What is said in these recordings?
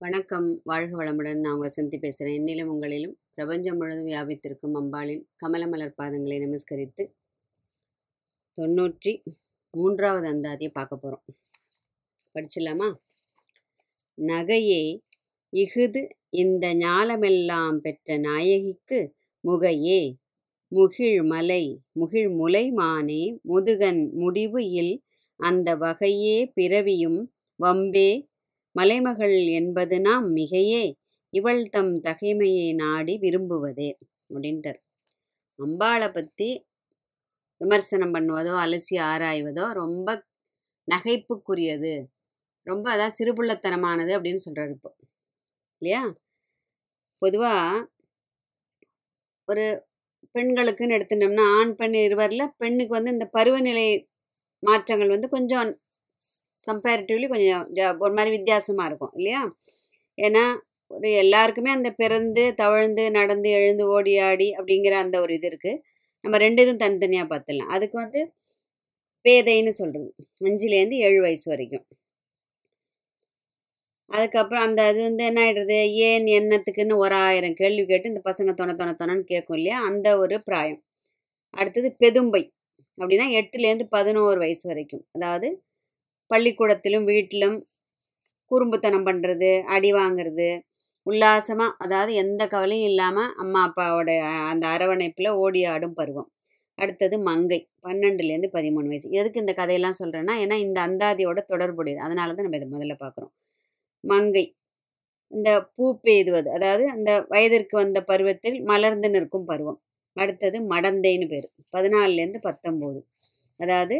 வணக்கம். வாழ்க வளமுடன். நான் வசந்தி பேசுகிறேன். என்னிலும் உங்களிலும் பிரபஞ்சம் முழுவதும் வியாபித்திருக்கும் அம்பாளின் கமலமலர் பாதங்களை நமஸ்கரித்து தொண்ணூற்றி மூன்றாவது அந்தாதியை பார்க்க போகிறோம். படிச்சிடலாமா? நகையே இஃது இந்த ஞாலமெல்லாம் பெற்ற நாயகிக்கு முகையே முகிழ் மலை முகிழ் முலை மானே முதுகன் முடிவு இல் அந்த வகையே பிறவியும் வம்பே மலைமகள் என்பது நாம் மிகையே இவள் தம் தகைமையை நாடி விரும்புவதே அப்படின்ட்டார். அம்பாளை பற்றி விமர்சனம் பண்ணுவதோ அலசி ஆராய்வதோ ரொம்ப நகைப்புக்குரியது ரொம்ப அதான் சிறுபுள்ளத்தனமானது அப்படின்னு சொல்கிறார் இப்போ. இல்லையா? பொதுவாக ஒரு பெண்களுக்குன்னு எடுத்துட்டோம்னா ஆண் பெண் இருவரில் பெண்ணுக்கு வந்து இந்த பருவநிலை மாற்றங்கள் வந்து கொஞ்சம் கம்பேரிட்டிவ்லி கொஞ்சம் ஒரு மாதிரி வித்தியாசமாக இருக்கும் இல்லையா? ஏன்னா ஒரு எல்லாருக்குமே அந்த பிறந்து தவழ்ந்து நடந்து எழுந்து ஓடி ஆடி அப்படிங்கிற அந்த ஒரு இது இருக்குது நம்ம ரெண்டு இதுவும் தனித்தனியாக பார்த்துடலாம். அதுக்கு வந்து பேதைன்னு சொல்கிறது அஞ்சுலேருந்து ஏழு வயசு வரைக்கும். அதுக்கப்புறம் அந்த அது வந்து என்ன ஆயிடுறது? ஏன் என்னத்துக்குன்னு ஒரு ஆயிரம் கேள்வி கேட்டு இந்த பசங்க தொண தொண தொணன்னு கேட்கும் இல்லையா? அந்த ஒரு பிராயம். அடுத்தது பெதும்பை அப்படின்னா எட்டுலேருந்து பதினோரு வயசு வரைக்கும். அதாவது பள்ளிக்கூடத்திலும் வீட்டிலும் குறும்புத்தனம் பண்ணுறது அடி வாங்குறது உல்லாசமாக அதாவது எந்த கவலையும் இல்லாமல் அம்மா அப்பாவோட அந்த அரவணைப்பில் ஓடி ஆடும் பருவம். அடுத்தது மங்கை பன்னெண்டுலேருந்து பதிமூணு வயசு. எதுக்கு இந்த கதையெல்லாம் சொல்கிறேன்னா ஏன்னா இந்த அந்தாதியோட தொடர்புடையது. அதனால தான் நம்ம இதை முதல்ல பார்க்குறோம். மங்கை இந்த பூ பெய்துவது அதாவது அந்த வயதிற்கு வந்த பருவத்தில் மலர்ந்து நிற்கும் பருவம். அடுத்தது மடந்தைன்னு பேர் பதினாலுலேருந்து பத்தொம்போது. அதாவது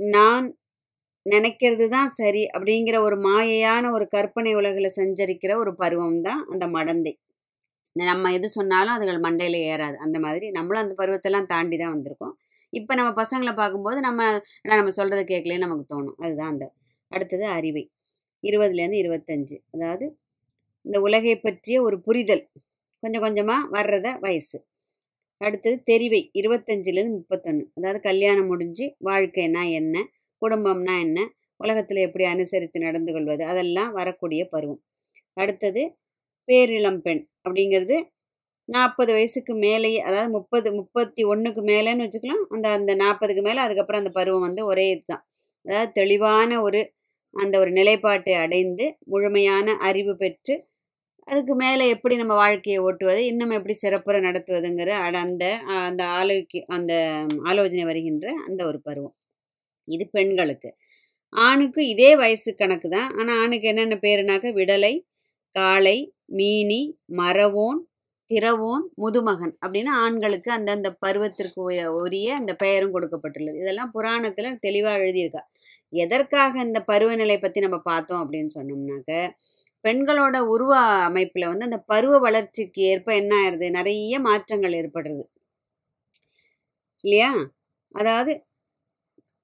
நான் நினைக்கிறது தான் சரி அப்படிங்கிற ஒரு மாயையான ஒரு கற்பனை உலகில் சஞ்சரிக்கிற ஒரு பருவம் தான் அந்த மடந்தை. நம்ம எது சொன்னாலும் அதுகள் மண்டையில் ஏறாது. அந்த மாதிரி நம்மளும் அந்த பருவத்தெல்லாம் தாண்டி தான் வந்திருக்கோம். இப்போ நம்ம பசங்களை பார்க்கும்போது நம்ம நம்ம சொல்கிறத கேட்கலன்னு நமக்கு தோணும். அதுதான் அந்த அடுத்தது அறிவை. இருபதுலேருந்து இருபத்தஞ்சு. அதாவது இந்த உலகை பற்றிய ஒரு புரிதல். கொஞ்சம் கொஞ்சமாக வர்றத வயசு. அடுத்தது தெரிவை இருபத்தஞ்சிலேருந்து முப்பத்தொன்று அதாவது கல்யாணம் முடிஞ்சு வாழ்க்கைனா என்ன குடும்பம்னா என்ன உலகத்தில் எப்படி அனுசரித்து நடந்து கொள்வது அதெல்லாம் வரக்கூடிய பருவம். அடுத்தது பேரிளம் பெண் அப்படிங்கிறது நாற்பது வயசுக்கு மேலேயே அதாவது முப்பது முப்பத்தி ஒன்றுக்கு மேலேன்னு வச்சுக்கலாம். அந்த அந்த நாற்பதுக்கு மேலே அதுக்கப்புறம் அந்த பருவம் வந்து ஒரே இதுதான். அதாவது தெளிவான ஒரு அந்த ஒரு நிலைப்பாட்டை அடைந்து முழுமையான அறிவு பெற்று அதுக்கு மேலே எப்படி நம்ம வாழ்க்கையை ஓட்டுவது இன்னும் எப்படி சிறப்புற நடத்துவதுங்கிற அட- அந்த அந்த ஆலோக்கி அந்த ஆலோசனை வருகின்ற அந்த ஒரு பருவம். இது பெண்களுக்கு. ஆணுக்கு இதே வயசு கணக்கு தான். ஆனால் ஆணுக்கு என்னென்ன பேருனாக்க விடலை காளை மீனி மரவோன் திரவோன் முதுமகன் அப்படின்னு ஆண்களுக்கு அந்தந்த பருவத்திற்கு உய- உரிய அந்த பெயரும் கொடுக்கப்பட்டுள்ளது. இதெல்லாம் புராணத்தில் தெளிவாக எழுதியிருக்கா. எதற்காக இந்த பருவநிலை பற்றி நம்ம பார்த்தோம் அப்படின்னு சொன்னோம்னாக்க பெண்களோட உருவ அமைப்பில் வந்து அந்த பருவ வளர்ச்சிக்கு ஏற்ப என்ன ஆயிடுது? நிறைய மாற்றங்கள் ஏற்படுறது இல்லையா? அதாவது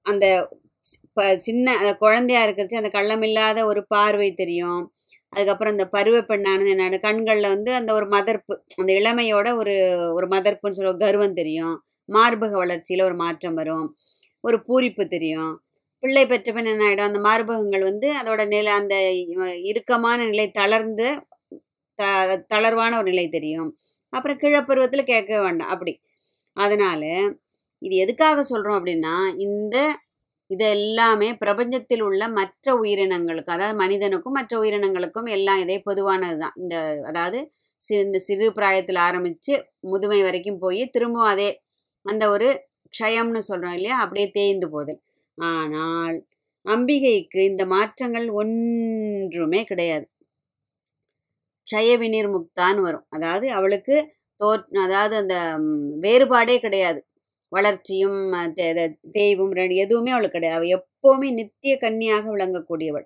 அந்த சி- ப- சின்ன குழந்தையா இருக்கிறச்சு அந்த கள்ளமில்லாத ஒரு பார்வை தெரியும். அதுக்கப்புறம் அந்த பருவ பெண்ணானது என்னோட கண்களில் வந்து அந்த ஒரு மதர்ப்பு அந்த இளமையோட ஒரு ஒரு மதர்ப்புன்னு சொல்லுவோம் கர்வம் தெரியும். மார்பக வளர்ச்சியில் ஒரு மாற்றம் வரும். ஒரு பூரிப்பு தெரியும். பிள்ளை பெற்ற பின் என்ன ஆகிடும் அந்த மார்பகங்கள் வந்து அதோட நிலை அந்த இறுக்கமான நிலை தளர்ந்து த தளர்வான ஒரு நிலை தெரியும். அப்புறம் கிழப்பருவத்தில் கேட்க வேண்டாம். அப்படி. அதனால் இது எதுக்காக சொல்கிறோம் அப்படின்னா இந்த இது எல்லாமே பிரபஞ்சத்தில் உள்ள மற்ற உயிரினங்களுக்கு அதாவது மனிதனுக்கும் மற்ற உயிரினங்களுக்கும் எல்லாம் இதே பொதுவானது தான். இந்த அதாவது சிறு சிறு பிராயத்தில் ஆரம்பித்து முதுமை வரைக்கும் போய் திரும்பவும் அதே அந்த ஒரு க்ஷயம்னு சொல்கிறோம் இல்லையா? அப்படியே தேய்ந்து போதல். ஆனால் அம்பிகைக்கு இந்த மாற்றங்கள் ஒன்றுமே கிடையாது. க்ஷயவினீர் முக்தான்னு வரும். அதாவது அவளுக்கு தோ அதாவது அந்த வேறுபாடே கிடையாது. வளர்ச்சியும் தே- தேய்வும் ரெண்டு எதுவுமே அவளுக்கு கிடையாது. அவள் எப்போவுமே நித்திய கன்னியாக விளங்கக்கூடியவள்.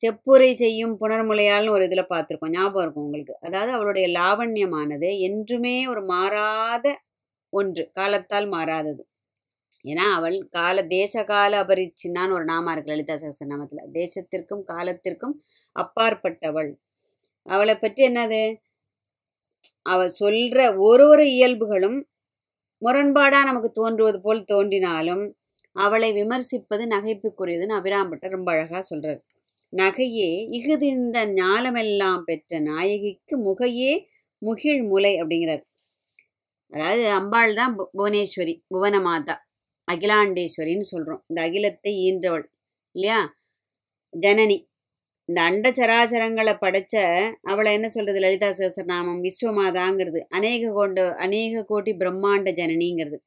செப்புரை செய்யும் புனர்முலையால்னு ஒரு இதில் பார்த்துருக்கோம். ஞாபகம் இருக்கும் உங்களுக்கு. அதாவது அவளுடைய லாவண்யமானது என்றுமே ஒரு மாறாத ஒன்று. காலத்தால் மாறாதது. ஏன்னா அவள் கால தேச கால அபரிச்சின்னான்னு ஒரு நாமா இருக்கு லலிதா சகஸ்ரநாமத்தில் தேசத்திற்கும் காலத்திற்கும் அப்பாற்பட்டவள். அவளை பற்றி என்னது? அவள் சொல்ற ஒரு ஒரு இயல்புகளும் முரண்பாடாக நமக்கு தோன்றுவது போல் தோன்றினாலும் அவளை விமர்சிப்பது நகைப்புக்குரியதுன்னு அபிராம்பட்டர் ரொம்ப அழகாக சொல்கிறார் நகையே இகுதிந்த ஞாலமெல்லாம் பெற்ற நாயகிக்கு முகையே முகிழ் முலை அப்படிங்கிறார். அதாவது அம்பாள் தான் புவனேஸ்வரி புவனேஸ்வரி புவனமாதா. அகிலாண்டேஸ்வரின்னு சொல்கிறோம் இந்த அகிலத்தை ஈன்றவள் இல்லையா? ஜனனி. இந்த அண்ட சராச்சரங்களை படைச்ச அவளை என்ன சொல்றது? லலிதா சகஸ்ரநாமம் விஸ்வமாதாங்கிறது. அநேக கொண்ட அநேக கோடி பிரம்மாண்ட ஜனனிங்கிறது.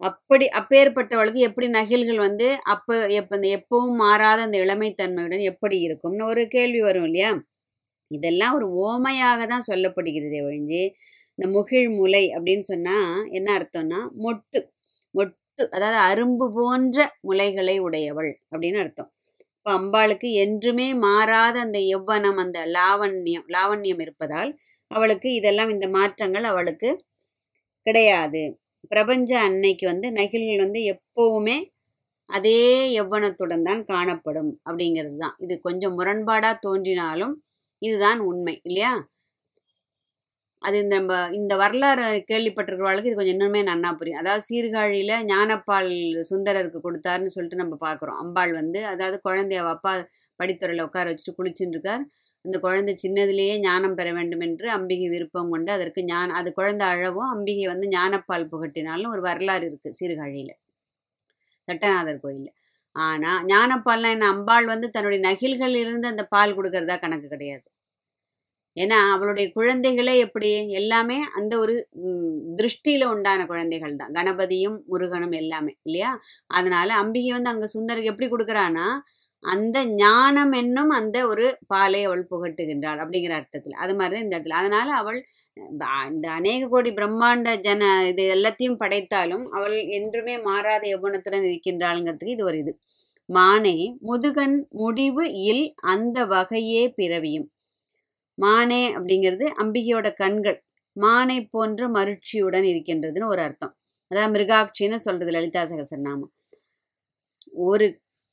அப்படி அப்பேற்பட்டவளுக்கு எப்படி நகில்கள் வந்து அப்போ எப்போ இந்த எப்பவும் மாறாத அந்த இளமைத்தன்மையுடன் எப்படி இருக்கும்னு ஒரு கேள்வி வரும் இல்லையா? இதெல்லாம் ஒரு ஓமையாக தான் சொல்லப்படுகிறது ஒழிஞ்சு இந்த முகிழ் முலை அப்படின்னு சொன்னால் என்ன அர்த்தம்னா மொட்டு. மொட்டு அதாவது அரும்பு போன்ற முலைகளை உடையவள் அப்படின்னு அர்த்தம். இப்போ அம்பாளுக்கு என்றுமே மாறாத அந்த எவ்வனம் அந்த லாவண்யம் லாவண்யம் இருப்பதால் அவளுக்கு இதெல்லாம் இந்த மாற்றங்கள் அவளுக்கு கிடையாது. பிரபஞ்ச அன்னைக்கு வந்து நகில்கள் வந்து எப்பவுமே அதே எவ்வனத்துடன் தான் காணப்படும் அப்படிங்கிறது தான். இது கொஞ்சம் முரண்பாடாக தோன்றினாலும் இதுதான் உண்மை இல்லையா? அது இந்த நம்ம இந்த வரலாறு கேள்விப்பட்டிருக்கிறவர்களுக்கு இது கொஞ்சம் இன்னுமே நன்னா புரியும். அதாவது சீர்காழியில் ஞானப்பால் சுந்தரருக்கு கொடுத்தாருன்னு சொல்லிட்டு நம்ம பார்க்குறோம். அம்பாள் வந்து அதாவது குழந்தைய அப்பா படித்துறையில் உட்கார வச்சுட்டு குளிச்சுட்டு இருக்கார் அந்த குழந்தை சின்னதிலேயே ஞானம் பெற வேண்டும் என்று அம்பிகை விருப்பம் கொண்டு அதற்கு ஞான அது குழந்தை அழவும் அம்பிகை வந்து ஞானப்பால் புகட்டினாலும் ஒரு வரலாறு இருக்குது சீர்காழியில். சட்டநாதர் கோயிலில். ஆனால் ஞானப்பால்னால் என்ன? அம்பாள் வந்து தன்னுடைய நகில்கள் இருந்து அந்த பால் கொடுக்கறதா கணக்கு கிடையாது. ஏன்னா அவளுடைய குழந்தைகளே எப்படி எல்லாமே அந்த ஒரு திருஷ்டியில உண்டான குழந்தைகள் தான். கணபதியும் முருகனும் எல்லாமே இல்லையா? அதனால அம்பிகை வந்து அங்க சுந்தருக்கு எப்படி கொடுக்குறான்னா அந்த ஞானம் என்னும் அந்த ஒரு பாலை அவள் புகட்டுகின்றாள் அப்படிங்கிற அர்த்தத்தில். அது மாதிரி தான் இந்த இடத்துல. அதனால அவள் இந்த அநேக கோடி பிரம்மாண்ட ஜன இது எல்லாத்தையும் படைத்தாலும் அவள் என்றுமே மாறாத எவ்வனத்துடன் இருக்கின்றாளுங்கிறதுக்கு இது ஒரு இது. மானே முதுகன் முடிவு இல் அந்த வகையே பிறவியும். மானே அப்படிங்கிறது அம்பிகையோட கண்கள். மானை போன்ற மருட்சியுடன் இருக்கின்றதுன்னு ஒரு அர்த்தம். அதான் மிருகாட்சின்னு சொல்றது லலிதா சகசரநாமம். ஒரு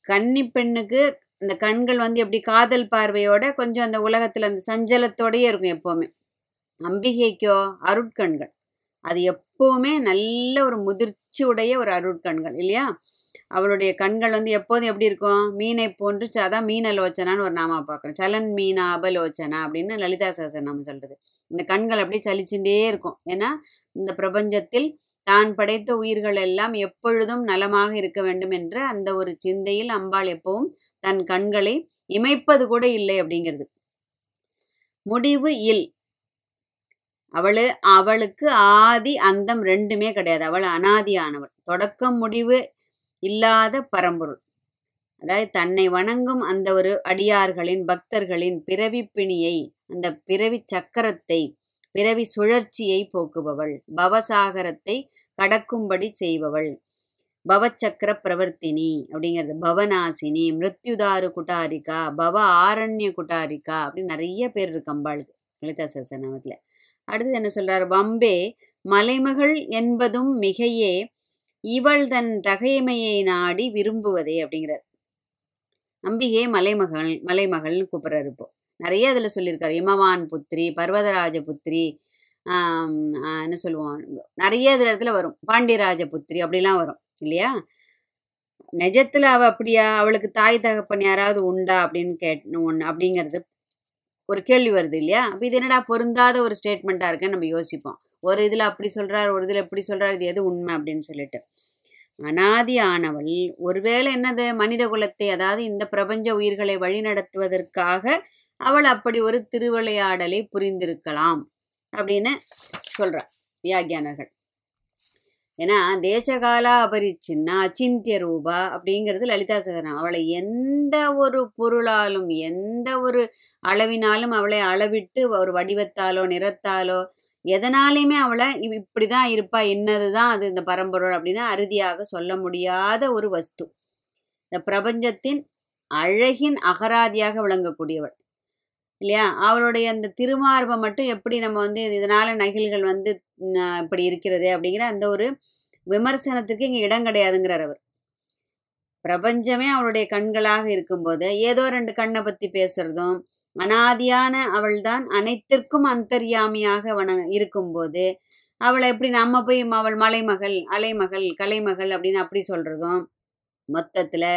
கன்னி பெண்ணுக்கு அந்த கண்கள் வந்து எப்படி காதல் பார்வையோட கொஞ்சம் அந்த உலகத்துல அந்த சஞ்சலத்தோடயே இருக்கும் எப்பவுமே. அம்பிகைக்கோ அருட்கண்கள். அது எப் எப்பவுமே நல்ல ஒரு முதிர்ச்சி உடைய ஒரு அருட்கண்கள் இல்லையா? அவளுடைய கண்கள் வந்து எப்போதும் எப்படி இருக்கும்? மீனை போன்று ச- அதான் மீனலோச்சனான்னு ஒரு நாமா பார்க்குறோம். சலன் மீனா அபலோச்சனா அப்படின்னு லலிதா சகசரநாமம் சொல்றது. இந்த கண்கள் அப்படியே சலிச்சுட்டே இருக்கும். ஏன்னா இந்த பிரபஞ்சத்தில் தான் படைத்த உயிர்கள் எல்லாம் எப்பொழுதும் நலமாக இருக்க வேண்டும் என்ற அந்த ஒரு சிந்தையில் அம்பாள் எப்பவும் தன் கண்களை இமைப்பது கூட இல்லை அப்படிங்கிறது. முடிவு இல். அவளு அவளுக்கு ஆதி அந்தம் ரெண்டுமே கிடையாது. அவள் அனாதியானவள். தொடக்கம் முடிவு இல்லாத பரம்பொருள். அதாவது தன்னை வணங்கும் அந்த ஒரு அடியார்களின் பக்தர்களின் பிறவி பிணியை அந்த பிறவி சக்கரத்தை பிறவி சுழற்சியை போக்குபவள். பவசாகரத்தை கடக்கும்படி செய்பவள். பவச்சக்கர பிரவர்த்தினி அப்படிங்கிறது. பவநாசினி மிருத்யுதாரு குட்டாரிகா பவ ஆரண்ய குட்டாரிகா அப்படின்னு நிறைய பேர் இருக்கு அம்பாளுக்கு. லலிதா சகசநாமத்தில் அடுத்தது என்ன சொல்றாரு? வம்பே மலைமகள் என்பதும் மிகையே இவள் தன் தகைமையை நாடி விரும்புவதே அப்படிங்கிறார். அம்பிகை மலைமகள் மலைமகள்னு கூப்பிட்றாரு இப்போ. நிறைய அதில் சொல்லியிருக்காரு. இமவான் புத்திரி பர்வதராஜ புத்திரி என்ன சொல்லுவோம்? நிறைய இதுல இடத்துல வரும். பாண்டியராஜ புத்திரி அப்படிலாம் வரும் இல்லையா? நிஜத்தில் அவள் அப்படியா? அவளுக்கு தாய் தகப்பன் யாராவது உண்டா அப்படின்னு கேட் அப்படிங்கிறது ஒரு கேள்வி வருது இல்லையா? அப்போ இது என்னடா பொருந்தாத ஒரு ஸ்டேட்மெண்ட்டாக இருக்குன்னு நம்ம யோசிப்போம். ஒரு இதில் அப்படி சொல்கிறார் ஒரு இதில் எப்படி சொல்கிறார் இது எது உண்மை அப்படின்னு சொல்லிட்டு. அனாதி ஆனவள் ஒருவேளை என்னது மனித குலத்தை அதாவது இந்த பிரபஞ்ச உயிர்களை வழிநடத்துவதற்காக அவள் அப்படி ஒரு திருவிளையாடலை புரிந்திருக்கலாம் அப்படின்னு சொல்கிறார் வியாகியானர்கள் ஏன்னா தேசகாலா அபரிச்சின்னா அச்சிந்திய ரூபா அப்படிங்கிறது லலிதா சகரம். அவளை எந்த ஒரு பொருளாலும் எந்த ஒரு அளவினாலும் அவளை அளவிட்டு ஒரு வடிவத்தாலோ நிறத்தாலோ எதனாலையுமே அவளை இவ இப்படிதான் இருப்பா என்னதுதான் அது இந்த பரம்பொருள் அப்படின்னு அறுதியாக சொல்ல முடியாத ஒரு வஸ்து. இந்த பிரபஞ்சத்தின் அழகின் அகராதியாக விளங்கக்கூடியவள். இல்லையா? அவளுடைய அந்த திருமார்பை மட்டும் எப்படி நம்ம வந்து இதனால நகில்கள் வந்து இப்படி இருக்கிறது அப்படிங்கிற அந்த ஒரு விமர்சனத்துக்கு இங்கே இடம் கிடையாதுங்கிறார் அவர். பிரபஞ்சமே அவளுடைய கண்களாக இருக்கும்போது ஏதோ ரெண்டு கண்ணை பற்றி பேசுறதும் அனாதியான அவள்தான் அனைத்திற்கும் அந்தர்யாமியாக வன இருக்கும்போது அவளை எப்படி நம்ம போய் அவள் மலைமகள் அலைமகள் கலைமகள் அப்படின்னு அப்படி சொல்றதும் மொத்தத்தில்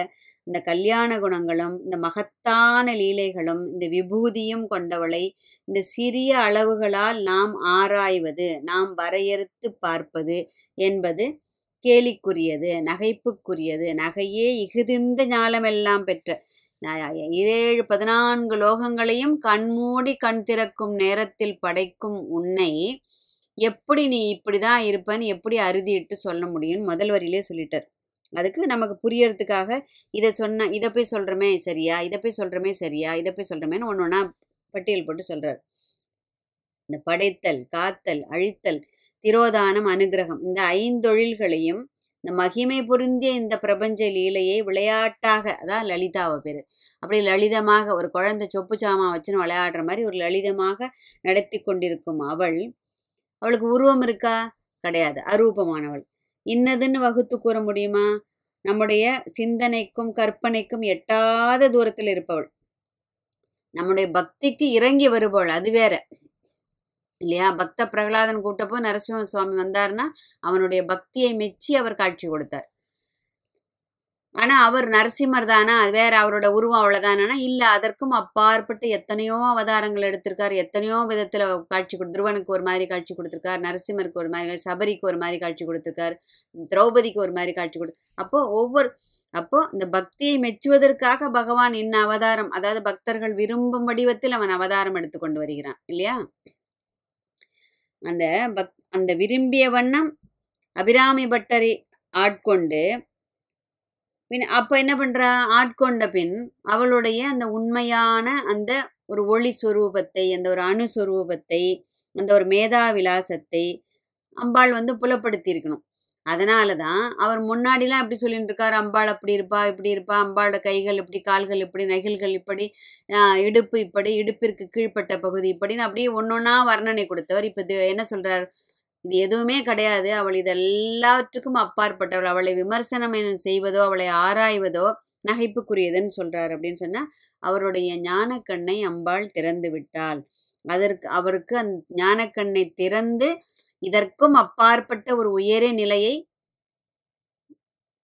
இந்த கல்யாண குணங்களும் இந்த மகத்தான லீலைகளும் இந்த விபூதியும் கொண்டவளை இந்த சிறிய அளவுகளால் நாம் ஆராய்வது நாம் வரையறுத்து பார்ப்பது என்பது கேலிக்குரியது நகைப்புக்குரியது நகையே இகுதிந்த ஞாலமெல்லாம் பெற்ற ஏழு பதினான்கு லோகங்களையும் கண்மூடி கண் திறக்கும் நேரத்தில் படைக்கும் உன்னை எப்படி நீ இப்படிதான் இருப்பன்னு எப்படி அறுதிட்டு சொல்ல முடியும் முதல் வரியிலே சொல்லிட்டார். அதுக்கு நமக்கு புரியறதுக்காக இதை சொன்ன இதை போய் சொல்கிறோமே சரியா இதை போய் சொல்கிறோமே சரியா இதை போய் சொல்கிறோமேன்னு ஒன்று ஒன்றா பட்டியல் போட்டு சொல்கிறார் இந்த படைத்தல் காத்தல் அழித்தல் திரோதானம் அனுகிரகம் இந்த ஐந்தொழில்களையும் இந்த மகிமை பொருந்திய இந்த பிரபஞ்ச லீலையை விளையாட்டாக அதான் லலிதாவை பேர். அப்படி லலிதமாக ஒரு குழந்தை சொப்பு சாமா வச்சுன்னு விளையாடுற மாதிரி ஒரு லலிதமாக நடத்தி கொண்டிருக்கும் அவள். அவளுக்கு உருவம் இருக்கா? கிடையாது. அரூபமானவள். இன்னதுன்னு வகுத்து கூற முடியுமா? நம்முடைய சிந்தனைக்கும் கற்பனைக்கும் எட்டாத தூரத்தில் இருப்பவள். நம்முடைய பக்திக்கு இறங்கி வருபவள் அது வேற. இல்லையா? பக்த பிரகலாதன் கூட்டப்போ நரசிம்ம சுவாமி வந்தார்னா அவனுடைய பக்தியை மெச்சி அவர் காட்சி கொடுத்தார். ஆனால் அவர் நரசிம்மர் தானா? அது வேற அவரோட உருவம் அவ்வளோதானா இல்லை அதற்கும் அப்பாற்பட்டு எத்தனையோ அவதாரங்கள் எடுத்திருக்காரு. எத்தனையோ விதத்தில் காட்சி கொடு துருவனுக்கு ஒரு மாதிரி காட்சி கொடுத்துருக்கார் நரசிம்மருக்கு ஒரு மாதிரி சபரிக்கு ஒரு மாதிரி காட்சி கொடுத்துருக்கார் திரௌபதிக்கு ஒரு மாதிரி காட்சி கொடு அப்போ ஒவ்வொரு அப்போது இந்த பக்தியை மெச்சுவதற்காக பகவான் இன்ன அவதாரம் அதாவது பக்தர்கள் விரும்பும் வடிவத்தில் அவன் அவதாரம் எடுத்துக்கொண்டு வருகிறான் இல்லையா? அந்த பக் அந்த விரும்பிய வண்ணம் அபிராமி பட்டரை ஆட்கொண்டு பின் அப்போ என்ன பண்ணுறா ஆட்கொண்ட பின் அவளுடைய அந்த உண்மையான அந்த ஒரு ஒளி சொரூபத்தை அந்த ஒரு அணு சொரூபத்தை அந்த ஒரு மேதா விலாசத்தை அம்பாள் வந்து புலப்படுத்தி இருக்கணும் அதனால தான் அவர் முன்னாடிலாம் எப்படி சொல்லிட்டு இருக்காரு அம்பாள் அப்படி இருப்பா இப்படி இருப்பா அம்பாளோட கைகள் இப்படி கால்கள் இப்படி நகைகள் இப்படி இடுப்பு இப்படி இடுப்பிற்கு கீழ்ப்பட்ட பகுதி இப்படின்னு அப்படியே ஒன்று ஒன்றா வர்ணனை கொடுத்தவர். இப்போ என்ன சொல்கிறார் இது எதுவுமே கிடையாது. அவள் இதெல்லாவற்றுக்கும் அப்பாற்பட்டவள். அவளை விமர்சனம் செய்வதோ அவளை ஆராய்வதோ நகைப்புக்குரியதுன்னு சொல்றார் அப்படின்னு சொன்னா அவருடைய ஞானக்கண்ணை அம்பாள் திறந்து விட்டாள். அதற்கு அவருக்கு அந்த ஞானக்கண்ணை திறந்து இதற்கும் அப்பாற்பட்ட ஒரு உயரிய நிலையை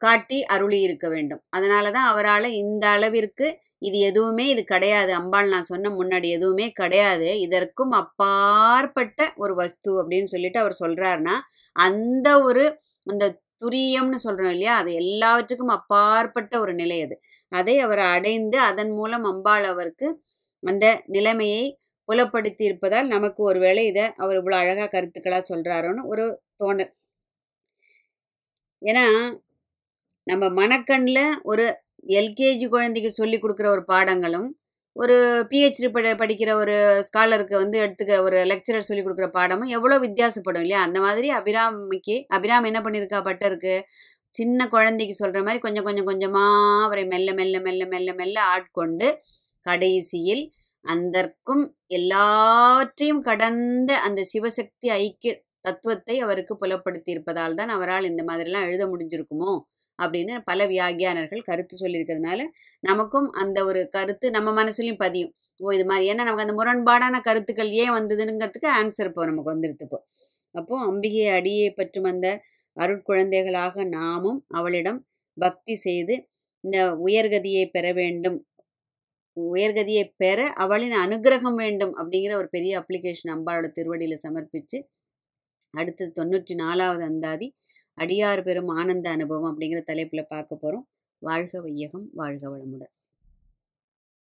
காட்டி அருளி இருக்க வேண்டும். அதனாலதான் அவரால் இந்த அளவிற்கு இது எதுவுமே இது கிடையாது. அம்பாள் நான் சொன்ன முன்னாடி எதுவுமே கிடையாது. இதற்கும் அப்பாற்பட்ட ஒரு வஸ்து அப்படின்னு சொல்லிட்டு அவர் சொல்றாருன்னா அந்த ஒரு அந்த துரியம்னு சொல்றோம் இல்லையா? அது எல்லாவற்றுக்கும் அப்பாற்பட்ட ஒரு நிலை அது. அதை அவர் அடைந்து அதன் மூலம் அம்பாள் அவருக்கு அந்த நிலைமையை புலப்படுத்தி இருப்பதால் நமக்கு ஒருவேளை இதை அவர் இவ்வளோ அழகாக கருத்துக்களாக சொல்கிறாரோன்னு ஒரு தோணல். ஏன்னா நம்ம மனக்கண்ணில் ஒரு எல்கேஜி குழந்தைக்கு சொல்லி கொடுக்குற ஒரு பாடங்களும் ஒரு பிஹெச்டி படி படிக்கிற ஒரு ஸ்காலருக்கு வந்து எடுத்துக்கிற ஒரு லெக்சரர் சொல்லி கொடுக்குற பாடமும் எவ்வளோ வித்தியாசப்படும் இல்லையா? அந்த மாதிரி அபிராமிக்கு அபிராம் என்ன பண்ணியிருக்கா? பட்டருக்கு. சின்ன குழந்தைக்கு சொல்கிற மாதிரி கொஞ்சம் கொஞ்சம் கொஞ்சமாக அவரை மெல்ல மெல்ல மெல்ல மெல்ல மெல்ல ஆட்கொண்டு கடைசியில் அந்தற்கும் எல்லாற்றையும் கடந்த அந்த சிவசக்தி ஐக்கிய தத்துவத்தை அவருக்கு புலப்படுத்தி இருப்பதால் தான் அவரால் இந்த மாதிரிலாம் எழுத முடிஞ்சிருக்குமோ? அப்படின்னு பல வியாகியானர்கள் கருத்து சொல்லியிருக்கிறதுனால நமக்கும் அந்த ஒரு கருத்து நம்ம மனசுலையும் பதியும். ஓ இது மாதிரி ஏன்னா நமக்கு அந்த முரண்பாடான கருத்துக்கள் ஏன் வந்ததுங்கிறதுக்கு ஆன்சர் இப்போ நமக்கு வந்துடுது இப்போ. அப்போ அம்பிகை அடியை பற்றும் அந்த அருட்குழந்தைகளாக நாமும் அவளிடம் பக்தி செய்து இந்த உயர்கதியை பெற வேண்டும். உயர்கதியை பெற அவளின் அனுகிரகம் வேண்டும் அப்படிங்கிற ஒரு பெரிய அப்ளிகேஷன் அம்பாளோட திருவடியில் சமர்ப்பித்து அடுத்தது தொண்ணூற்றி நாலாவது அந்தாதி அடியார் பெரும் ஆனந்த அனுபவம் அப்படிங்கிற தலைப்பில் பார்க்க போகிறோம் வாழ்க வையகம் வாழ்க வளமுடன்.